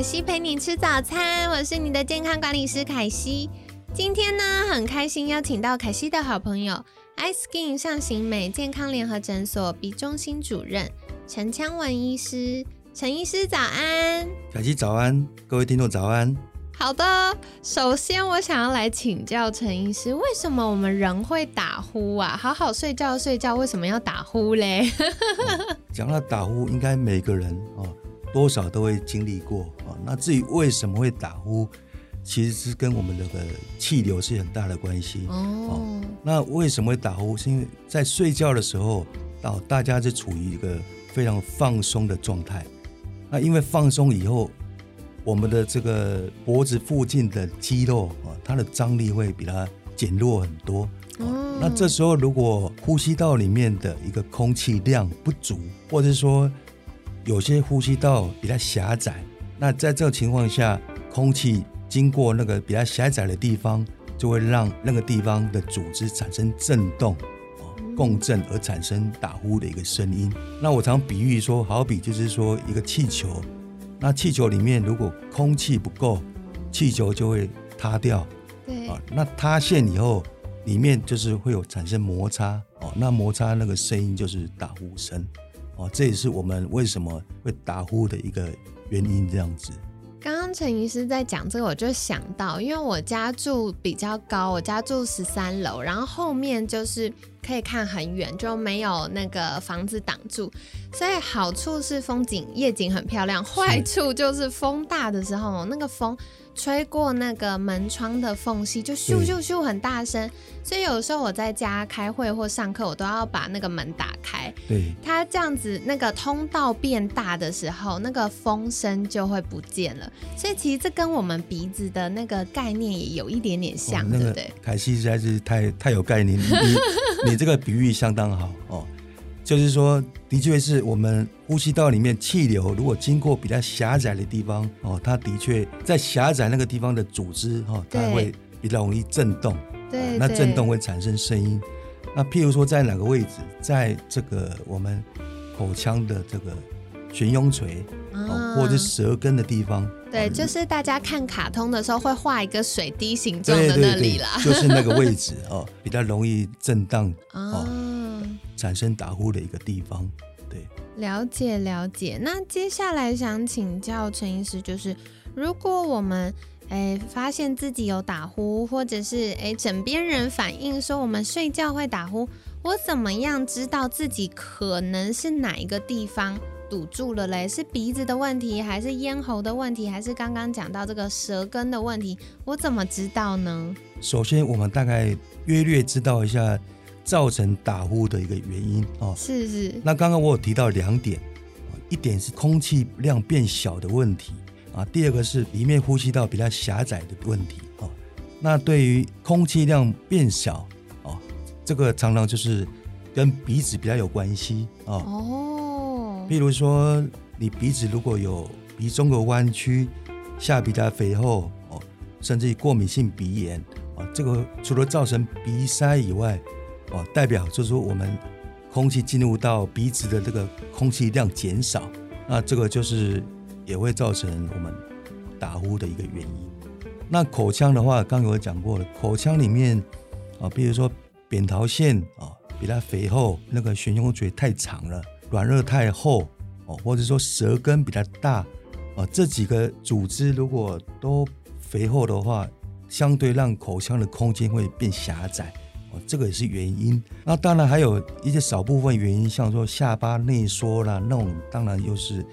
凯西陪你吃早餐，我是你的健康管理师凯西。今天呢，很开心邀请到凯西的好朋友，iSkin 上行美健康联合诊所鼻中心主任陈腔文医师。陈医师早安，凯西早安，各位听众早安。好的，首先我想要来请教陈医师，为什么我们人会打呼啊？好好睡觉睡觉，为什么要打呼嘞？讲到打呼，应该每个人啊多少都会经历过啊。那至于为什么会打呼，其实是跟我们这个气流是很大的关系哦。那为什么会打呼？是因为在睡觉的时候，哦，大家是处于一个非常放松的状态。那因为放松以后。我们的这个脖子附近的肌肉啊，它的张力会比它减弱很多。哦，那这时候如果呼吸道里面的一个空气量不足，或者说有些呼吸道比较狭窄，那在这种情况下，空气经过那个比较狭窄的地方，就会让那个地方的组织产生震动，共振而产生打呼的一个声音。那我常比喻说，好比就是说一个气球。那气球里面如果空气不够，气球就会塌掉。对啊，那塌陷以后，里面就是会有产生摩擦哦。那摩擦那个声音就是打呼声哦。这也是我们为什么会打呼的一个原因，这样子。刚刚陈医师在讲这个，我就想到，因为我家住比较高，我家住十三楼，然后后面就是可以看很远，就没有那个房子挡住，所以好处是风景夜景很漂亮，坏处就是风大的时候，那个风。吹过那个门窗的缝隙，就咻咻咻很大声，所以有时候我在家开会或上课，我都要把那个门打开。对，它这样子，那个通道变大的时候，那个风声就会不见了。所以其实这跟我们鼻子的那个概念也有一点点像，对不对？凯西实在是太太有概念，你 你这个比喻相当好哦。就是说，的确是我们呼吸道里面气流如果经过比较狭窄的地方哦，它的确在狭窄那个地方的组织哈，它会比较容易震动。对，那震动会产生声音。那譬如说在哪个位置，在这个我们口腔的这个悬雍垂哦，或者是舌根的地方。对，就是大家看卡通的时候会画一个水滴形状的那里啦，就是那个位置哦，比较容易震荡 哦。产生打呼的一个地方，对，了解了解。那接下来想请教陈医师，就是如果我们诶发现自己有打呼，或者是哎枕边人反映说我们睡觉会打呼，我怎么样知道自己可能是哪一个地方堵住了嘞？是鼻子的问题，还是咽喉的问题，还是刚刚讲到这个舌根的问题？我怎么知道呢？首先，我们大概约略知道一下。造成打呼的一个原因哦，是是。那刚刚我有提到两点，一点是空气量变小的问题啊，第二个是里面呼吸道比较狭窄的问题哦。那对于空气量变小哦，这个常常就是跟鼻子比较有关系哦。哦。比如说，你鼻子如果有鼻中隔弯曲、下鼻较肥厚哦，甚至于过敏性鼻炎啊，这个除了造成鼻塞以外，哦，代表就是说我们空气进入到鼻子的这个空气量减少，那这个就是也会造成我们打呼的一个原因。那口腔的话，刚有讲过了，口腔里面啊，比如说扁桃腺啊比较肥厚，那个悬雍垂太长了，软腭太厚哦，或者说舌根比较大啊，这几个组织如果都肥厚的话，相对让口腔的空间会变狭窄。哦，这个也是原因。那当然还有一些少部分原因，像说下巴内缩啦，那种当然又是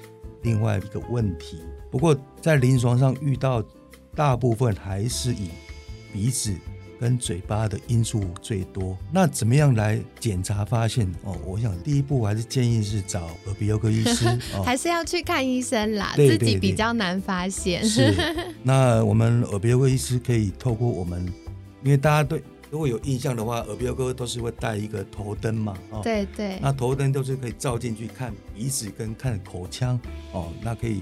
另外一个问题。不过在临床上遇到，大部分还是以鼻子跟嘴巴的因素最多。那怎么样来检查发现？哦，我想第一步还是建议是找耳鼻喉科医师，还是要去看医生啦，自己比较难发现。是，那我们耳鼻喉科医师可以透过我们，因为大家对。如果有印象的话，耳鼻喉科都是会带一个头灯嘛，哦，对对，那头灯都是可以照进去看鼻子跟看口腔，哦，那可以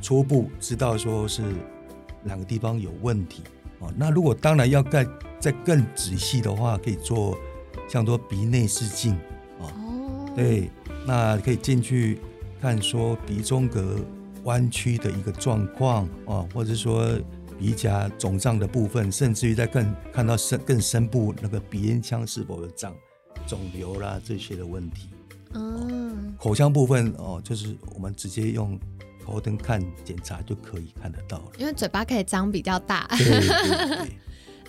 初步知道说是哪个地方有问题，哦，那如果当然要再再更仔细的话，可以做像做鼻内视镜，哦，对，那可以进去看说鼻中隔弯曲的一个状况，哦，或者说。鼻甲肿胀的部分，甚至于在更看到深更深部那个鼻咽腔是否有胀、肿瘤啦这些的问题。嗯，口腔部分哦，就是我们直接用头灯看检查就可以看得到了。因为嘴巴可以张比较大。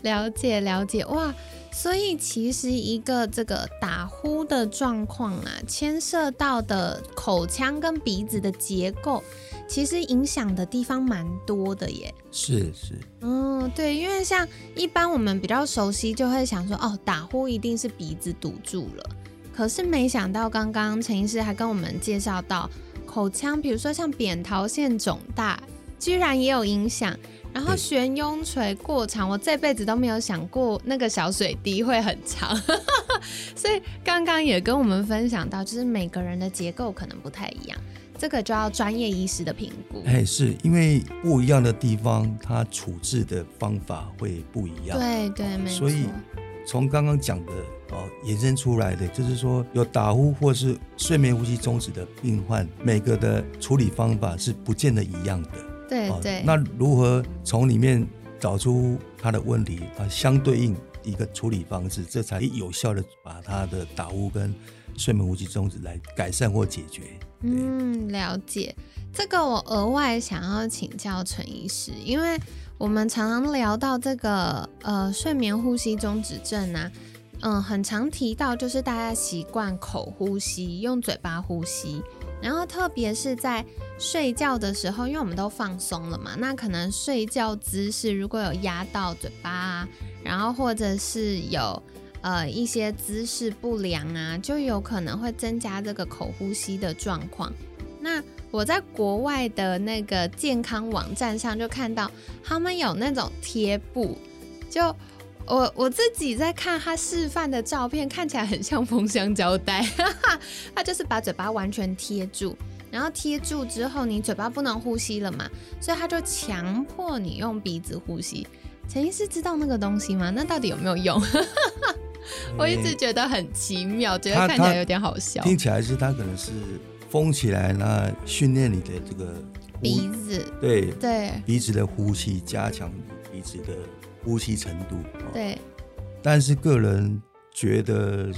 了解了解哇，所以其实一个这个打呼的状况啊，牵涉到的口腔跟鼻子的结构。其实影响的地方蛮多的耶，是是，嗯，对，因为像一般我们比较熟悉，就会想说，哦，打呼一定是鼻子堵住了。可是没想到，刚刚陈医师还跟我们介绍到，口腔，比如说像扁桃腺肿大，居然也有影响。然后悬雍垂过长，我这辈子都没有想过那个小水滴会很长。所以刚刚也跟我们分享到，就是每个人的结构可能不太一样。这个就要专业医师的评估。哎，是因为不一样的地方，它处置的方法会不一样。对对，没错。所以从刚刚讲的哦，延伸出来的就是说，有打呼或是睡眠呼吸中止的病患，每个的处理方法是不见得一样的。对对。那如何从里面找出他的问题啊？相对应一个处理方式，这才有效的把他的打呼跟睡眠呼吸中止来改善或解决。嗯，了解。这个我额外想要请教陈医师，因为我们常常聊到这个呃睡眠呼吸中止症啊，嗯，很常提到就是大家习惯口呼吸，用嘴巴呼吸，然后特别是在睡觉的时候，因为我们都放松了嘛，那可能睡觉姿势如果有压到嘴巴啊，然后或者是有。呃，一些姿势不良啊，就有可能会增加这个口呼吸的状况。那我在国外的那个健康网站上就看到，他们有那种贴布，就我我自己在看他示范的照片，看起来很像封箱胶带，他就是把嘴巴完全贴住，然后贴住之后，你嘴巴不能呼吸了嘛，所以他就强迫你用鼻子呼吸。陈医师知道那个东西吗？那到底有没有用？我一直觉得很奇妙，觉得看起来有点好笑。听起来是它可能是封起来，那训练你的这个鼻子，对对，鼻子的呼吸，加强鼻子的呼吸程度。对，但是个人觉得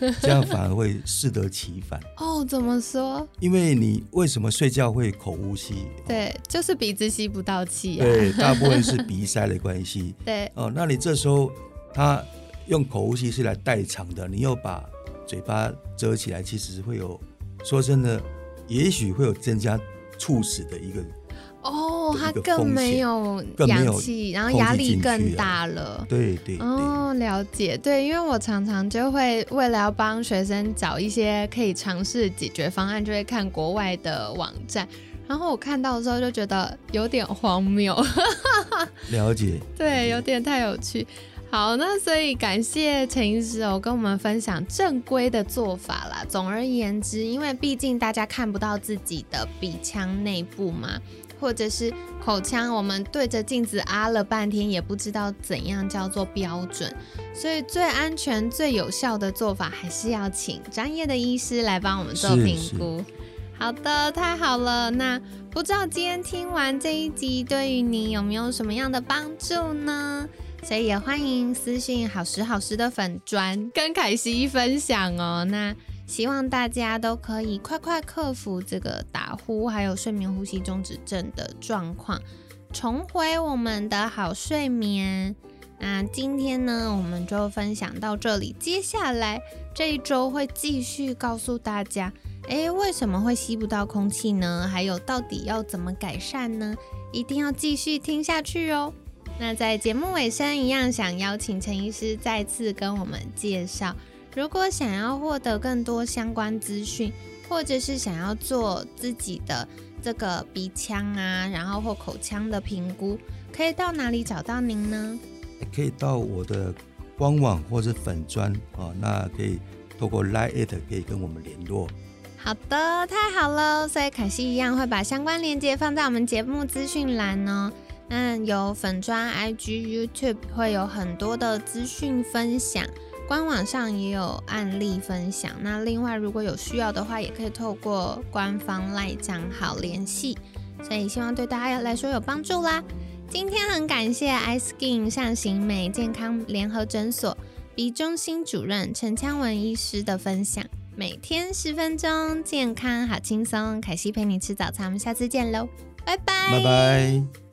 这样反而会适得其反。哦，怎么说？因为你为什么睡觉会口呼吸？对，就是鼻子吸不到气。对，大部分是鼻塞的关系。对，哦，那你这时候他。用口呼吸是来代偿的，你又把嘴巴遮起来，其实会有说真的，也许会有增加猝死的一个哦，它更没有氧气，然后压力更大了。对对哦，了解。对，因为我常常就会为了要帮学生找一些可以尝试解决方案，就会看国外的网站，然后我看到的时候就觉得有点荒谬。了解。对，有点太有趣。好，那所以感谢陈医师哦，跟我们分享正规的做法啦。总而言之，因为毕竟大家看不到自己的鼻腔内部嘛，或者是口腔，我们对着镜子啊了半天，也不知道怎样叫做标准。所以最安全、最有效的做法，还是要请专业的医师来帮我们做评估。好的，太好了。那不知道今天听完这一集，对于你有没有什么样的帮助呢？所以也欢迎私信好时好时的粉砖跟凯西分享哦。那希望大家都可以快快克服这个打呼还有睡眠呼吸中止症的状况，重回我们的好睡眠。那今天呢，我们就分享到这里。接下来这一周会继续告诉大家，诶，为什么会吸不到空气呢？还有到底要怎么改善呢？一定要继续听下去哦。那在节目尾声，一样想邀请陈医师再次跟我们介绍，如果想要获得更多相关资讯，或者是想要做自己的这个鼻腔啊，然后或口腔的评估，可以到哪里找到您呢？可以到我的官网或者粉砖啊，那可以透过 Line it 可以跟我们联络。好的，太好了，所以凯西一样会把相关链接放在我们节目资讯栏哦。那有粉砖、IG、YouTube 会有很多的资讯分享，官网上也有案例分享。那另外如果有需要的话，也可以透过官方赖账号联系。所以希望对大家来说有帮助啦。今天很感谢 iSkin 上行美健康联合诊所鼻中心主任陈昌文医师的分享。每天十分钟，健康好轻松。凯西陪你吃早餐，我们下次见喽，拜拜，拜拜。